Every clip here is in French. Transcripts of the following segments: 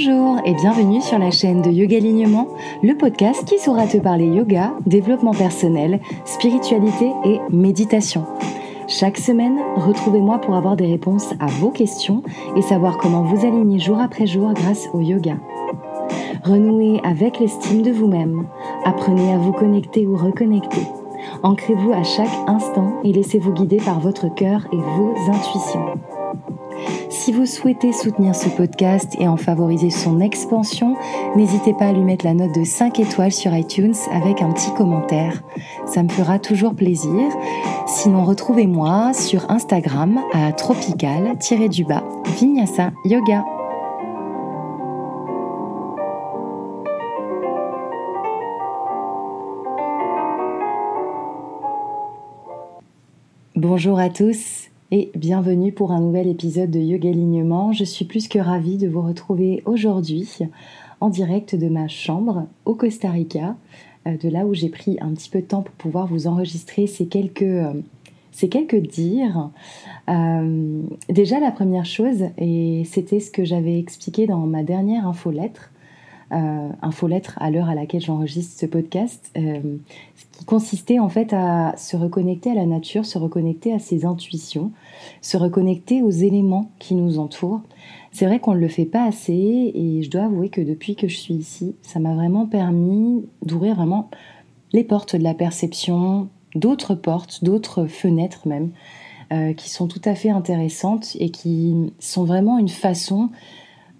Bonjour et bienvenue sur la chaîne de Yoga Alignement, le podcast qui saura te parler yoga, développement personnel, spiritualité et méditation. Chaque semaine, retrouvez-moi pour avoir des réponses à vos questions et savoir comment vous aligner jour après jour grâce au yoga. Renouez avec l'estime de vous-même, apprenez à vous connecter ou reconnecter. Ancrez-vous à chaque instant et laissez-vous guider par votre cœur et vos intuitions. Si vous souhaitez soutenir ce podcast et en favoriser son expansion, n'hésitez pas à lui mettre la note de 5 étoiles sur iTunes avec un petit commentaire. Ça me fera toujours plaisir. Sinon, retrouvez-moi sur Instagram à tropical-du-bas Vinyasa Yoga. Bonjour à tous et bienvenue pour un nouvel épisode de Yoga Alignement. Je suis plus que ravie de vous retrouver aujourd'hui en direct de ma chambre au Costa Rica, euh, de là où j'ai pris un petit peu de temps pour pouvoir vous enregistrer ces quelques, euh, ces dires. Euh, déjà la première chose, et c'était ce que j'avais expliqué dans ma dernière infolettre, euh, infolettre à l'heure à laquelle j'enregistre ce podcast, euh, qui consistait en fait à se reconnecter à la nature, se reconnecter à ses intuitions, se reconnecter aux éléments qui nous entourent. C'est vrai qu'on ne le fait pas assez et je dois avouer que depuis que je suis ici, ça m'a vraiment permis d'ouvrir vraiment les portes de la perception, d'autres portes, d'autres fenêtres même, euh, qui sont tout à fait intéressantes et qui sont vraiment une façon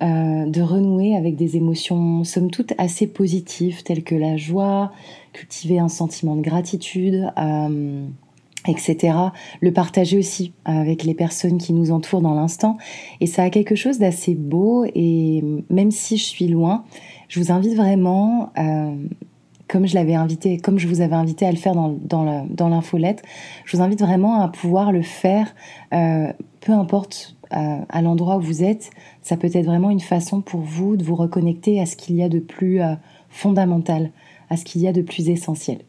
euh, de renouer avec des émotions somme toute assez positives telles que la joie, cultiver un sentiment de gratitude, euh, etc. Le partager aussi avec les personnes qui nous entourent dans l'instant. Et ça a quelque chose d'assez beau et même si je suis loin, je vous invite vraiment... Euh, comme je l'avais invité, comme je vous avais invité à le faire dans, dans l'infolette, je vous invite vraiment à pouvoir le faire, peu importe à l'endroit où vous êtes, ça peut être vraiment une façon pour vous de vous reconnecter à ce qu'il y a de plus euh, fondamental, à ce qu'il y a de plus essentiel.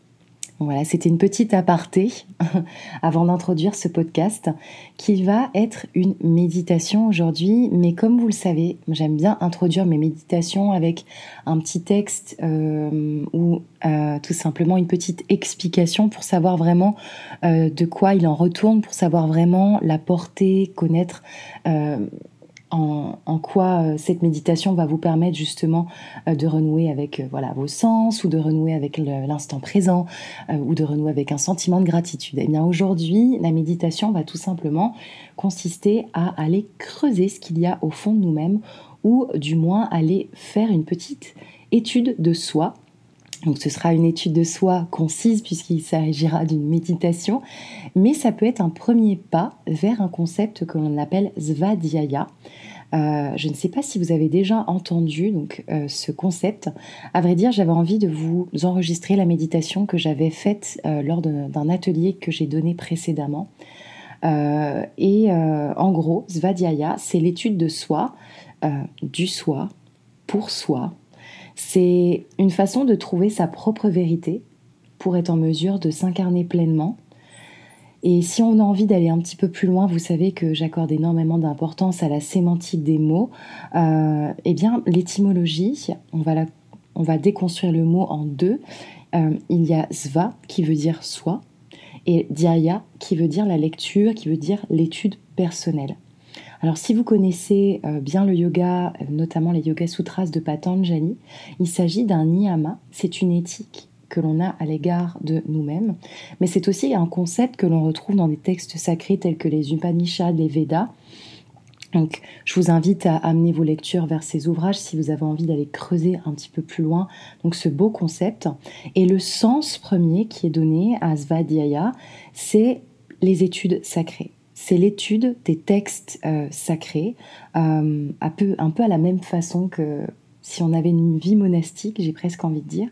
Voilà, c'était une petite aparté avant d'introduire ce podcast qui va être une méditation aujourd'hui. Mais comme vous le savez, j'aime bien introduire mes méditations avec un petit texte euh, ou euh, tout simplement une petite explication pour savoir vraiment de quoi il en retourne, pour savoir vraiment la portée, connaître en, quoi euh, cette méditation va vous permettre justement euh, de renouer avec euh, voilà vos sens ou de renouer avec l'instant présent ou de renouer avec un sentiment de gratitude. Et eh bien aujourd'hui, la méditation va tout simplement consister à aller creuser ce qu'il y a au fond de nous-mêmes ou du moins aller faire une petite étude de soi donc ce sera une étude de soi concise puisqu'il s'agira d'une méditation, mais ça peut être un premier pas vers un concept que l'on appelle Svadhyaya. Euh, je ne sais pas si vous avez déjà entendu euh, ce concept. À vrai dire, j'avais envie de vous enregistrer la méditation que j'avais faite euh, lors d'un atelier que j'ai donné précédemment. et en gros, Svadhyaya, c'est l'étude de soi, du soi, pour soi, c'est une façon de trouver sa propre vérité pour être en mesure de s'incarner pleinement. Et si on a envie d'aller un petit peu plus loin, vous savez que j'accorde énormément d'importance à la sémantique des mots. Euh, eh bien, l'étymologie, on va, on va déconstruire le mot en deux. Euh, il y a sva qui veut dire soi et dhyaya qui veut dire la lecture, qui veut dire l'étude personnelle. Alors si vous connaissez euh, bien le yoga, notamment les Yoga Sutras de Patanjali, il s'agit d'un niyama, c'est une éthique que l'on a à l'égard de nous-mêmes, mais c'est aussi un concept que l'on retrouve dans des textes sacrés tels que les Upanishads, les Védas. Donc, je vous invite à amener vos lectures vers ces ouvrages si vous avez envie d'aller creuser un petit peu plus loin. Donc, ce beau concept. Et le sens premier qui est donné à Svadhyaya, c'est les études sacrées. C'est l'étude des textes euh, sacrés, euh, un, peu, à la même façon que si on avait une vie monastique, j'ai presque envie de dire.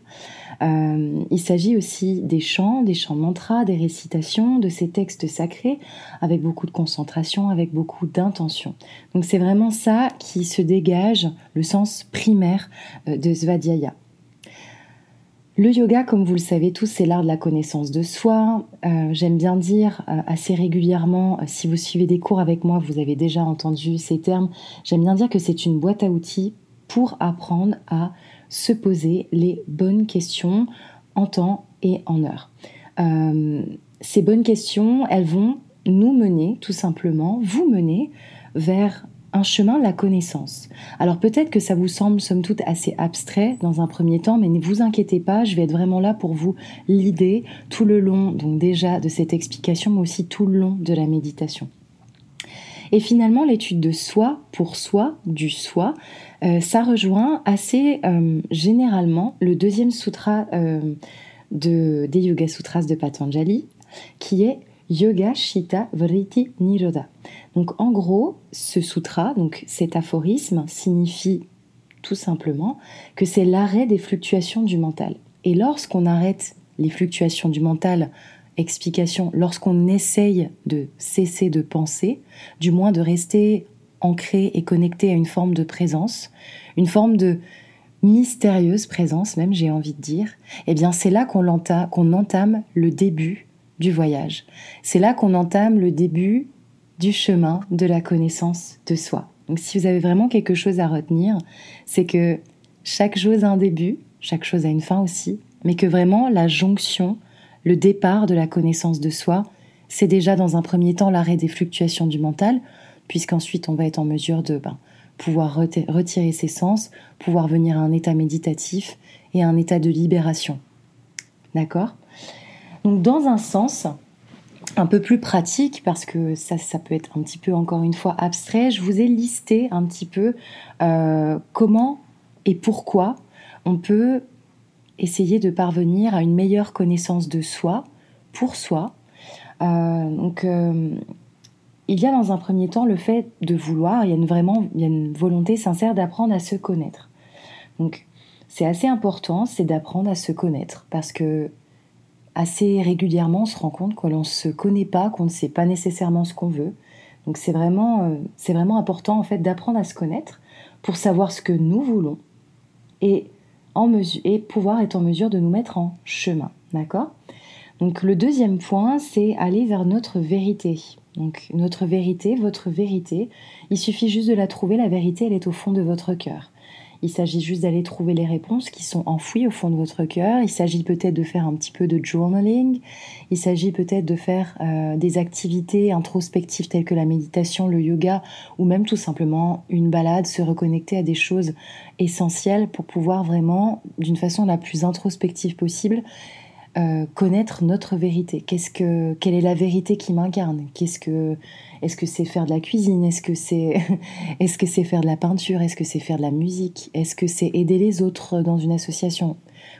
Euh, il s'agit aussi des chants, des chants mantras, des récitations, de ces textes sacrés, avec beaucoup de concentration, avec beaucoup d'intention. Donc c'est vraiment ça qui se dégage, le sens primaire de Svadhyaya. Le yoga, comme vous le savez tous, c'est l'art de la connaissance de soi. Euh, j'aime bien dire assez régulièrement, si vous suivez des cours avec moi, vous avez déjà entendu ces termes, j'aime bien dire que c'est une boîte à outils pour apprendre à se poser les bonnes questions en temps et en heure. Euh, ces bonnes questions, elles vont nous mener, tout simplement, vous mener vers un chemin la connaissance. Alors peut-être que ça vous semble somme toute assez abstrait dans un premier temps, mais ne vous inquiétez pas, je vais être vraiment là pour vous l'idée tout le long, donc déjà de cette explication, mais aussi tout le long de la méditation. Et finalement, l'étude de soi pour soi, du soi, euh, ça rejoint assez euh, généralement le deuxième sutra euh, de, des Yoga Sutras de Patanjali, qui est Yoga Shita Vritti Niroda. Donc en gros, ce sutra, donc cet aphorisme, signifie tout simplement que c'est l'arrêt des fluctuations du mental. Et lorsqu'on arrête les fluctuations du mental explication, lorsqu'on essaye de cesser de penser, du moins de rester ancré et connecté à une forme de présence, une forme de mystérieuse présence même, j'ai envie de dire, eh bien c'est là qu'on qu'on entame le début du voyage. C'est là qu'on entame le début du chemin de la connaissance de soi. Donc si vous avez vraiment quelque chose à retenir, c'est que chaque chose a un début, chaque chose a une fin aussi, mais que vraiment la jonction le départ de la connaissance de soi, c'est déjà dans un premier temps l'arrêt des fluctuations du mental, puisqu'ensuite on va être en mesure de ben, pouvoir retirer ses sens, pouvoir venir à un état méditatif et à un état de libération. D'accord? Donc dans un sens un peu plus pratique, parce que ça, ça peut être un petit peu encore une fois abstrait, je vous ai listé un petit peu euh, comment et pourquoi on peut essayer de parvenir à une meilleure connaissance de soi, pour soi. Euh, donc, euh, il y a dans un premier temps le fait de vouloir, il y a une, vraiment il y a une volonté sincère d'apprendre à se connaître. Donc, c'est assez important, c'est d'apprendre à se connaître, parce que assez régulièrement, on se rend compte que l'on ne se connaît pas, qu'on ne sait pas nécessairement ce qu'on veut. Donc, c'est vraiment, euh, vraiment important en fait d'apprendre à se connaître pour savoir ce que nous voulons et mesure, et pouvoir être en mesure de nous mettre en chemin. D'accord? Donc le deuxième point, c'est aller vers notre vérité. Donc notre vérité, votre vérité, il suffit juste de la trouver, la vérité, elle est au fond de votre cœur. Il s'agit juste d'aller trouver les réponses qui sont enfouies au fond de votre cœur. Il s'agit peut-être de faire un petit peu de journaling. Il s'agit peut-être de faire euh, des activités introspectives telles que la méditation, le yoga ou même tout simplement une balade, se reconnecter à des choses essentielles pour pouvoir vraiment, d'une façon la plus introspective possible, euh, connaître notre vérité. Qu'est-ce que, quelle est la vérité qui m'incarne? Qu'est-ce que, est-ce que c'est faire de la cuisine? Est-ce que c'est, est-ce que c'est faire de la peinture? Est-ce que c'est faire de la musique? Est-ce que c'est aider les autres dans une association?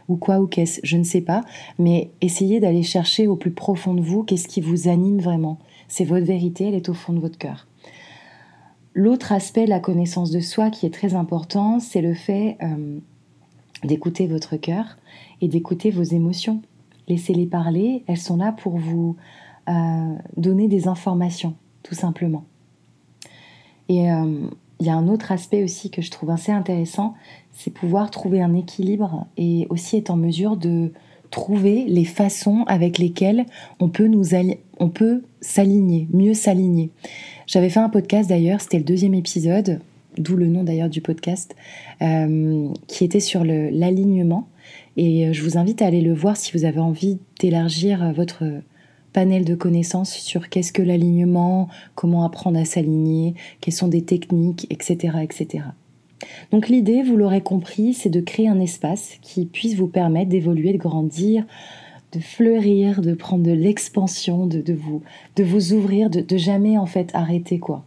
Ou quoi ou qu'est-ce? Je ne sais pas. Mais essayez d'aller chercher au plus profond de vous qu'est-ce qui vous anime vraiment. C'est votre vérité, elle est au fond de votre cœur. L'autre aspect de la connaissance de soi qui est très important, c'est le fait euh, d'écouter votre cœur et d'écouter vos émotions laissez-les parler, elles sont là pour vous euh, donner des informations, tout simplement. Et euh, il y a un autre aspect aussi que je trouve assez intéressant, c'est pouvoir trouver un équilibre et aussi être en mesure de trouver les façons avec lesquelles on peut nous on s'aligner, mieux s'aligner. J'avais fait un podcast d'ailleurs, c'était le deuxième épisode, d'où le nom d'ailleurs du podcast, euh, qui était sur l'alignement. Et je vous invite à aller le voir si vous avez envie d'élargir votre panel de connaissances sur qu'est-ce que l'alignement, comment apprendre à s'aligner, quelles sont des techniques, etc., etc. Donc l'idée, vous l'aurez compris, c'est de créer un espace qui puisse vous permettre d'évoluer, de grandir, de fleurir, de prendre de l'expansion, de, vous, de vous ouvrir, de, jamais en fait arrêter quoi.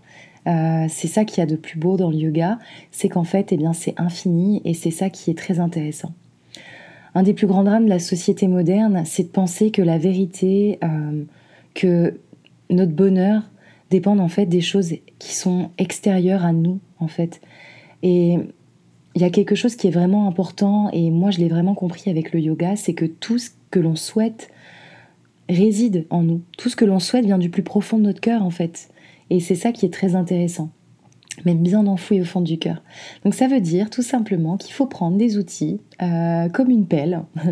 Euh, c'est ça qu'il y a de plus beau dans le yoga, c'est qu'en fait, eh bien, c'est infini et c'est ça qui est très intéressant. Un des plus grands drames de la société moderne, c'est de penser que la vérité, euh, que notre bonheur dépendent en fait des choses qui sont extérieures à nous en fait. Et il y a quelque chose qui est vraiment important, et moi je l'ai vraiment compris avec le yoga, c'est que tout ce que l'on souhaite réside en nous. Tout ce que l'on souhaite vient du plus profond de notre cœur en fait. Et c'est ça qui est très intéressant. Mais bien enfoui au fond du cœur. Donc ça veut dire tout simplement qu'il faut prendre des outils euh, comme une pelle.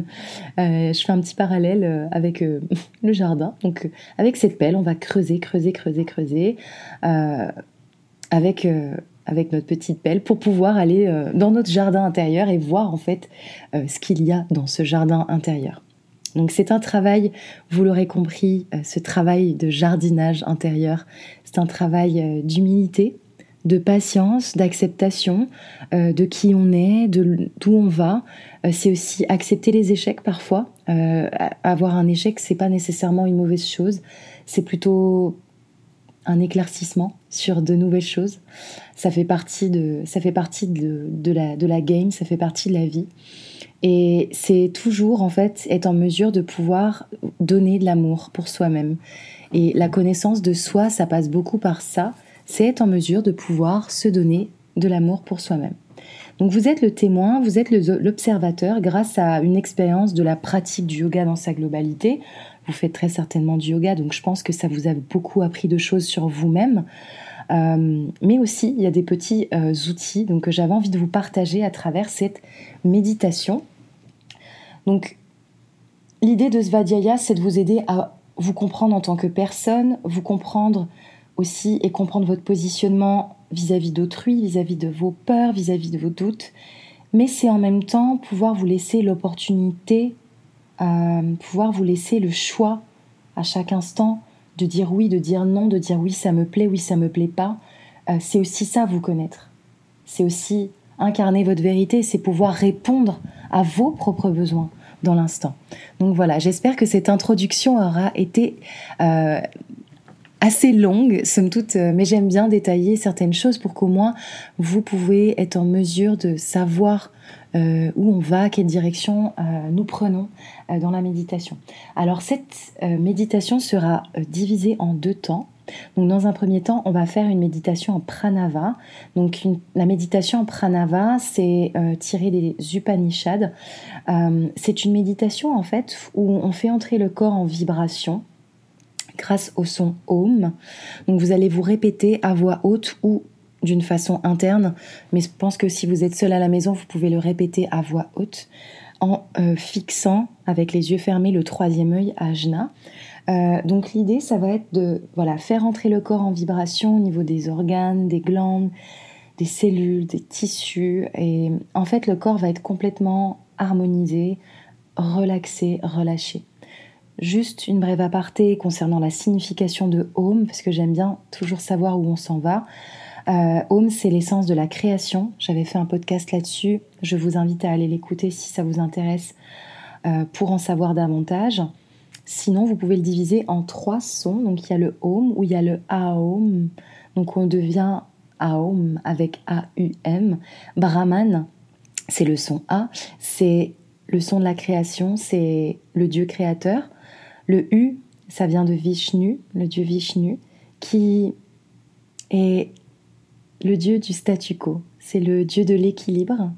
Euh, je fais un petit parallèle euh, avec le jardin. Donc avec cette pelle, on va creuser, creuser, creuser, creuser avec avec notre petite pelle pour pouvoir aller dans notre jardin intérieur et voir en fait ce qu'il y a dans ce jardin intérieur. Donc c'est un travail, vous l'aurez compris, ce travail de jardinage intérieur, c'est un travail d'humilité, de patience, d'acceptation de qui on est, de d'où on va. c'est aussi accepter les échecs parfois. avoir un échec, c'est pas nécessairement une mauvaise chose. C'est plutôt un éclaircissement sur de nouvelles choses. Ça fait partie de, ça fait partie de, la, de la game, ça fait partie de la vie. Et c'est toujours en fait être en mesure de pouvoir donner de l'amour pour soi-même. Et la connaissance de soi, ça passe beaucoup par ça. C'est être en mesure de pouvoir se donner de l'amour pour soi-même. Donc vous êtes le témoin, vous êtes l'observateur grâce à une expérience de la pratique du yoga dans sa globalité. Vous faites très certainement du yoga, donc je pense que ça vous a beaucoup appris de choses sur vous-même. Euh, mais aussi, il y a des petits euh, outils donc, que j'avais envie de vous partager à travers cette méditation. Donc, l'idée de Svadhyaya, c'est de vous aider à vous comprendre en tant que personne, vous comprendre aussi et comprendre votre positionnement vis-à-vis d'autrui, vis-à-vis de vos peurs, vis-à-vis -vis de vos doutes. Mais c'est en même temps pouvoir vous laisser l'opportunité pouvoir vous laisser le choix à chaque instant de dire oui, de dire non, de dire oui, ça me plaît, oui, ça me plaît pas. Euh, c'est aussi ça, vous connaître. C'est aussi incarner votre vérité, c'est pouvoir répondre à vos propres besoins dans l'instant. Donc voilà, j'espère que cette introduction aura été euh, assez longue, somme toute, euh, mais j'aime bien détailler certaines choses pour qu'au moins vous pouvez être en mesure de savoir euh, où on va, quelle direction euh, nous prenons dans la méditation. Alors cette méditation sera divisée en deux temps. Dans un premier temps, on va faire une méditation en pranava. Donc la méditation en pranava, c'est tiré des Upanishads. c'est une méditation en fait où on fait entrer le corps en vibration grâce au son Om. Donc vous allez vous répéter à voix haute ou d'une façon interne, mais je pense que si vous êtes seul à la maison, vous pouvez le répéter à voix haute en euh, fixant avec les yeux fermés le troisième œil à Jna. Euh, donc l'idée, ça va être de voilà faire entrer le corps en vibration au niveau des organes, des glandes, des cellules, des tissus, et en fait le corps va être complètement harmonisé, relaxé, relâché. Juste une brève aparté concernant la signification de Home, parce que j'aime bien toujours savoir où on s'en va. Euh, home, c'est l'essence de la création. J'avais fait un podcast là-dessus. Je vous invite à aller l'écouter si ça vous intéresse euh, pour en savoir davantage. Sinon, vous pouvez le diviser en trois sons. Donc, il y a le Home ou il y a le Aum. Donc, on devient Aum avec A-U-M. Brahman, c'est le son A. C'est le son de la création. C'est le Dieu créateur. Le U, ça vient de Vishnu, le dieu Vishnu, qui est le dieu du statu quo, c'est le dieu de l'équilibre.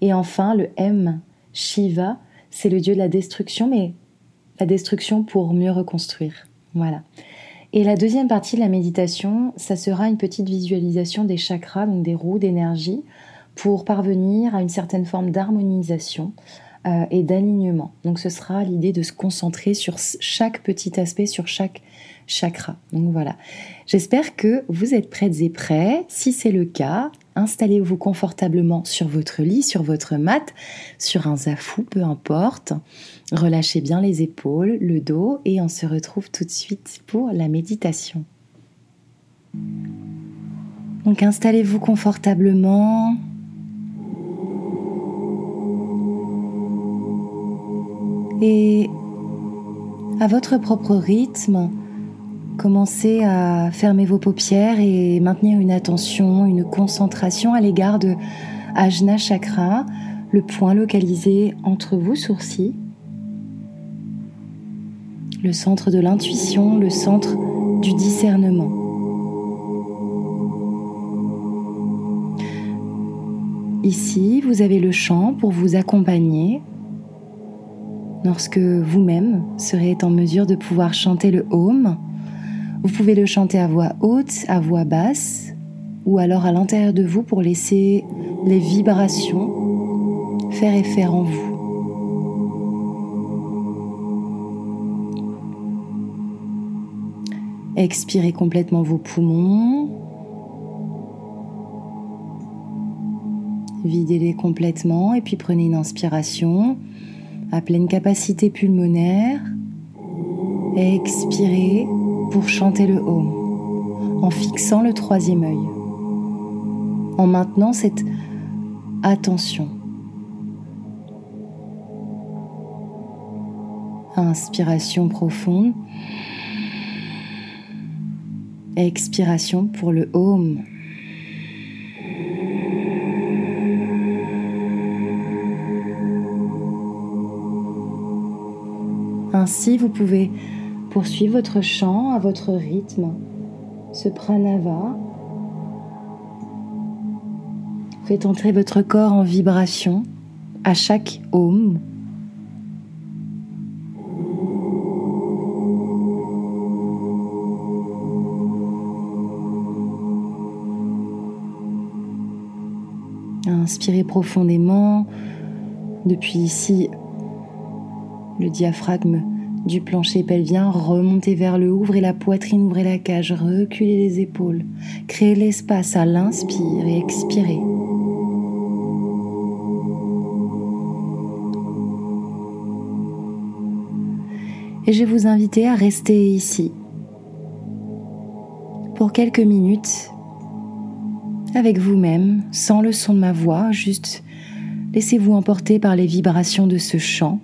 Et enfin, le M, Shiva, c'est le dieu de la destruction, mais la destruction pour mieux reconstruire. Voilà. Et la deuxième partie de la méditation, ça sera une petite visualisation des chakras, donc des roues d'énergie, pour parvenir à une certaine forme d'harmonisation euh, et d'alignement. Donc ce sera l'idée de se concentrer sur chaque petit aspect, sur chaque chakra. Donc voilà. J'espère que vous êtes prêtes et prêts. Si c'est le cas, installez-vous confortablement sur votre lit, sur votre mat, sur un zafou, peu importe. Relâchez bien les épaules, le dos et on se retrouve tout de suite pour la méditation. Donc installez-vous confortablement. Et à votre propre rythme, commencez à fermer vos paupières et maintenir une attention, une concentration à l'égard de Ajna Chakra, le point localisé entre vos sourcils, le centre de l'intuition, le centre du discernement. Ici, vous avez le chant pour vous accompagner lorsque vous-même serez en mesure de pouvoir chanter le home. Vous pouvez le chanter à voix haute, à voix basse, ou alors à l'intérieur de vous pour laisser les vibrations faire effet en vous. Expirez complètement vos poumons. Videz-les complètement et puis prenez une inspiration à pleine capacité pulmonaire. Expirez pour chanter le Om en fixant le troisième œil. En maintenant cette attention. Inspiration profonde. Expiration pour le Om. Ainsi, vous pouvez poursuivre votre chant à votre rythme, ce pranava. Faites entrer votre corps en vibration à chaque Om. Inspirez profondément depuis ici le diaphragme du plancher pelvien, remontez vers le haut, ouvrez la poitrine, ouvrez la cage, reculez les épaules, créez l'espace à l'inspire et expirez. Et je vais vous inviter à rester ici pour quelques minutes avec vous-même, sans le son de ma voix, juste laissez-vous emporter par les vibrations de ce chant.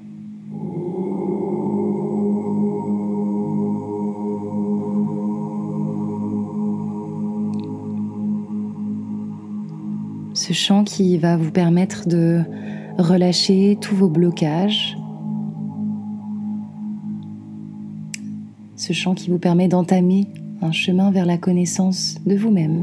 Ce chant qui va vous permettre de relâcher tous vos blocages. Ce chant qui vous permet d'entamer un chemin vers la connaissance de vous-même.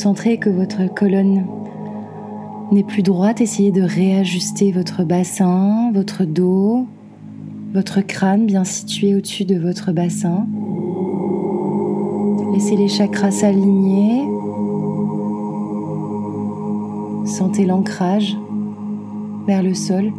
Sentez que votre colonne n'est plus droite, essayez de réajuster votre bassin, votre dos, votre crâne bien situé au-dessus de votre bassin. Laissez les chakras s'aligner Sentez l'ancrage vers le sol.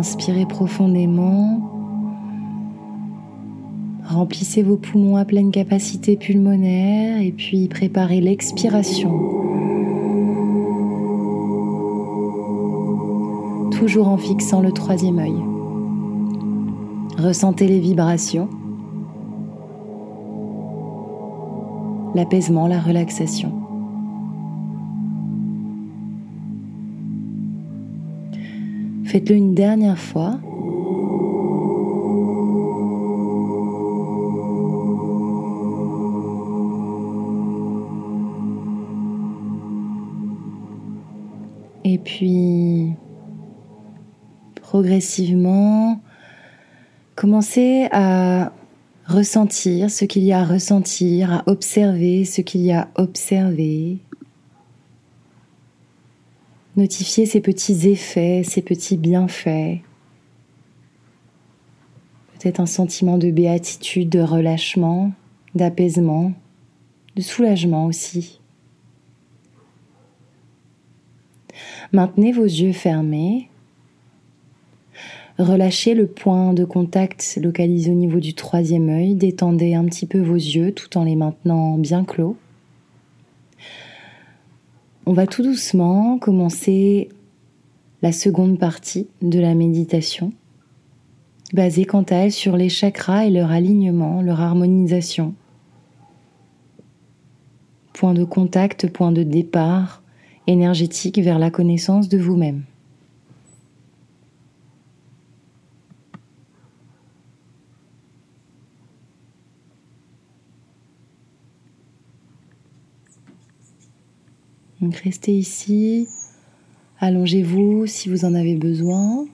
Inspirez profondément. Remplissez vos poumons à pleine capacité pulmonaire et puis préparez l'expiration. Toujours en fixant le troisième œil. Ressentez les vibrations, l'apaisement, la relaxation. Faites-le une dernière fois. Et puis, progressivement, commencez à ressentir ce qu'il y a à ressentir, à observer ce qu'il y a à observer. Notifiez ces petits effets, ces petits bienfaits. Peut-être un sentiment de béatitude, de relâchement, d'apaisement, de soulagement aussi. Maintenez vos yeux fermés. Relâchez le point de contact localisé au niveau du troisième œil. Détendez un petit peu vos yeux tout en les maintenant bien clos. On va tout doucement commencer la seconde partie de la méditation, basée quant à elle sur les chakras et leur alignement, leur harmonisation. Point de contact, point de départ énergétique vers la connaissance de vous-même. Donc restez ici, allongez-vous si vous en avez besoin.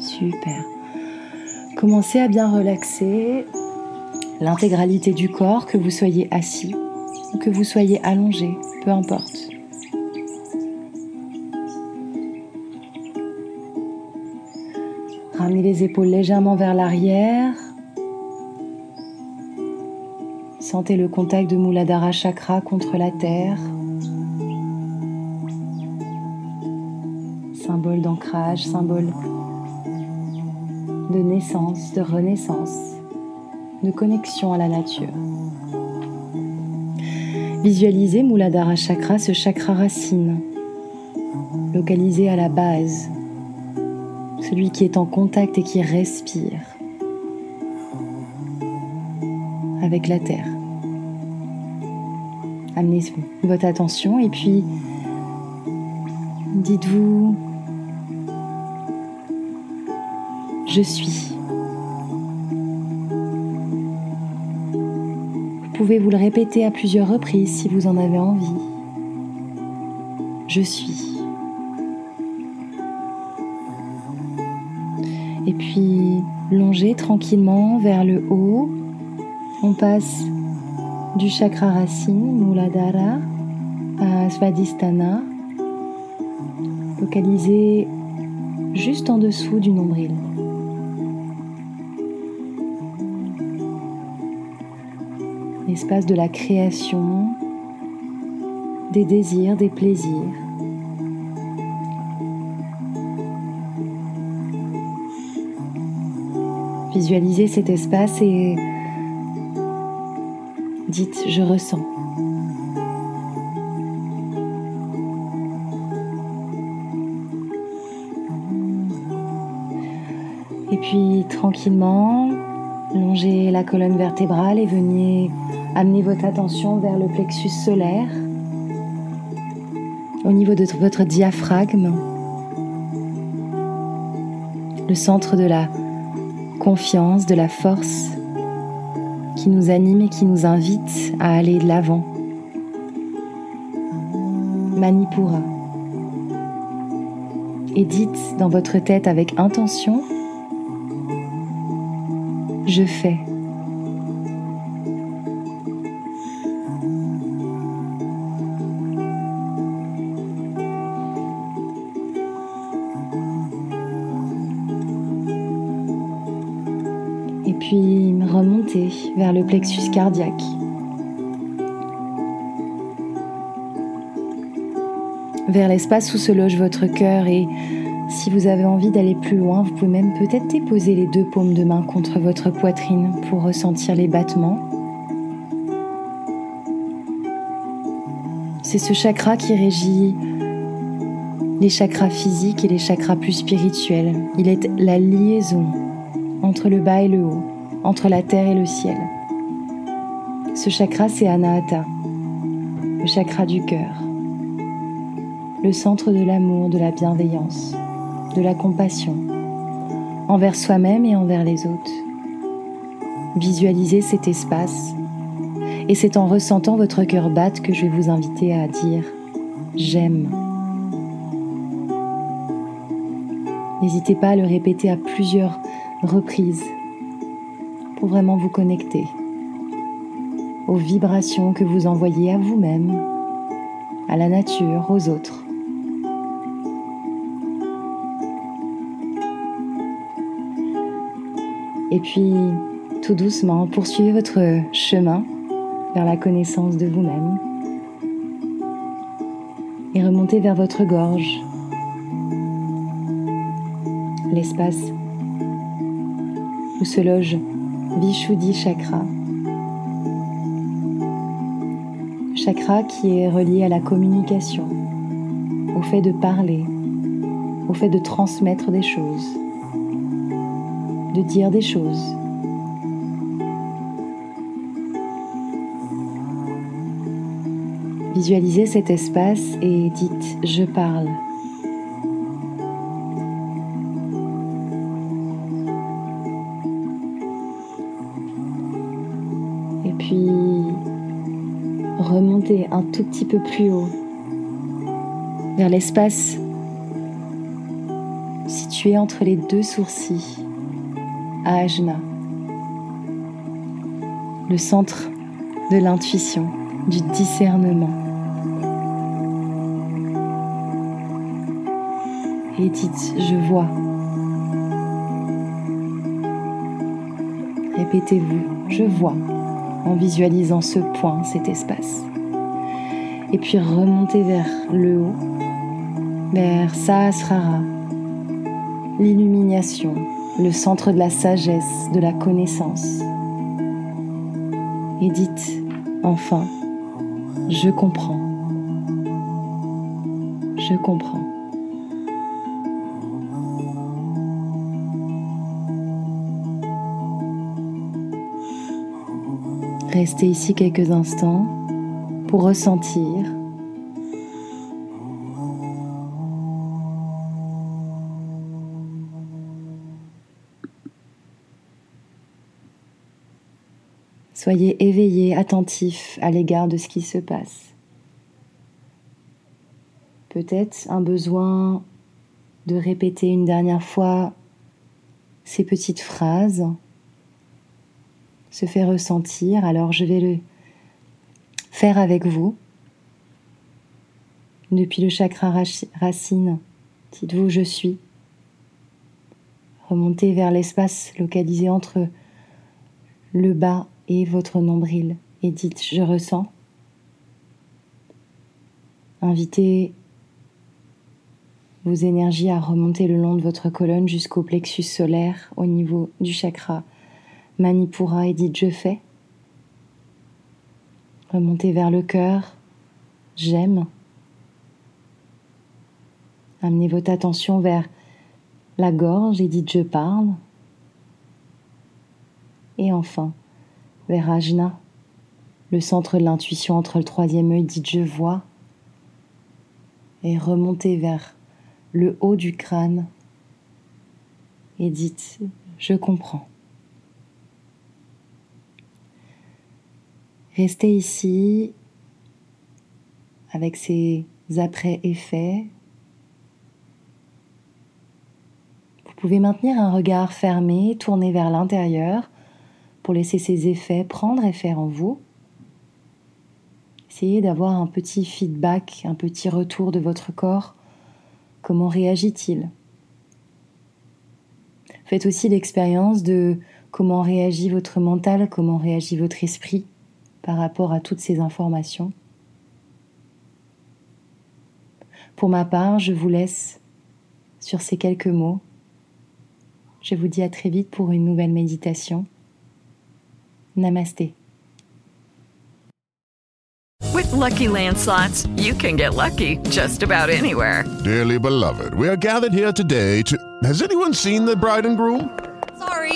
Super. Commencez à bien relaxer l'intégralité du corps, que vous soyez assis ou que vous soyez allongé, peu importe. Ramenez les épaules légèrement vers l'arrière. Sentez le contact de Muladhara Chakra contre la terre. Symbole d'ancrage, symbole de naissance, de renaissance, de connexion à la nature. Visualisez Muladhara Chakra, ce chakra racine, localisé à la base, celui qui est en contact et qui respire avec la terre. Amenez votre attention et puis dites-vous, je suis. Vous pouvez vous le répéter à plusieurs reprises si vous en avez envie. Je suis. Et puis, longez tranquillement vers le haut. On passe du chakra racine, Muladhara, à Svadhisthana, localisé juste en dessous du nombril. L'espace de la création, des désirs, des plaisirs. Visualisez cet espace et dites je ressens. Et puis tranquillement, longez la colonne vertébrale et venez amener votre attention vers le plexus solaire, au niveau de votre diaphragme, le centre de la confiance, de la force qui nous anime et qui nous invite à aller de l'avant. Manipura. Et dites dans votre tête avec intention, je fais. Cardiaque. vers l'espace où se loge votre cœur et si vous avez envie d'aller plus loin, vous pouvez même peut-être déposer les deux paumes de main contre votre poitrine pour ressentir les battements. C'est ce chakra qui régit les chakras physiques et les chakras plus spirituels. Il est la liaison entre le bas et le haut, entre la terre et le ciel. Ce chakra, c'est Anahata, le chakra du cœur, le centre de l'amour, de la bienveillance, de la compassion, envers soi-même et envers les autres. Visualisez cet espace et c'est en ressentant votre cœur battre que je vais vous inviter à dire j'aime. N'hésitez pas à le répéter à plusieurs reprises pour vraiment vous connecter aux vibrations que vous envoyez à vous-même, à la nature, aux autres. Et puis, tout doucement, poursuivez votre chemin vers la connaissance de vous-même et remontez vers votre gorge, l'espace où se loge Vishuddhi Chakra. Chakra qui est relié à la communication, au fait de parler, au fait de transmettre des choses, de dire des choses. Visualisez cet espace et dites je parle. Remontez un tout petit peu plus haut vers l'espace situé entre les deux sourcils à Ajna, le centre de l'intuition, du discernement. Et dites, je vois. Répétez-vous, je vois en visualisant ce point, cet espace. Et puis remonter vers le haut, vers Sahasrara, l'illumination, le centre de la sagesse, de la connaissance. Et dites enfin, je comprends. Je comprends. Restez ici quelques instants pour ressentir. Soyez éveillés, attentifs à l'égard de ce qui se passe. Peut-être un besoin de répéter une dernière fois ces petites phrases se fait ressentir, alors je vais le faire avec vous. Depuis le chakra racine, dites-vous je suis. Remontez vers l'espace localisé entre le bas et votre nombril et dites je ressens. Invitez vos énergies à remonter le long de votre colonne jusqu'au plexus solaire au niveau du chakra Manipura et dites je fais. Remontez vers le cœur, j'aime. Amenez votre attention vers la gorge et dites je parle. Et enfin, vers Ajna, le centre de l'intuition entre le troisième œil, dites je vois. Et remontez vers le haut du crâne et dites je comprends. Restez ici avec ces après-effets. Vous pouvez maintenir un regard fermé, tourné vers l'intérieur pour laisser ces effets prendre effet en vous. Essayez d'avoir un petit feedback, un petit retour de votre corps. Comment réagit-il? Faites aussi l'expérience de comment réagit votre mental, comment réagit votre esprit par rapport à toutes ces informations. Pour ma part, je vous laisse sur ces quelques mots. Je vous dis à très vite pour une nouvelle méditation. Namasté. With lucky landslots, you can get lucky just about anywhere. Dearly beloved, we are gathered here today to. Has anyone seen the bride and groom? Sorry,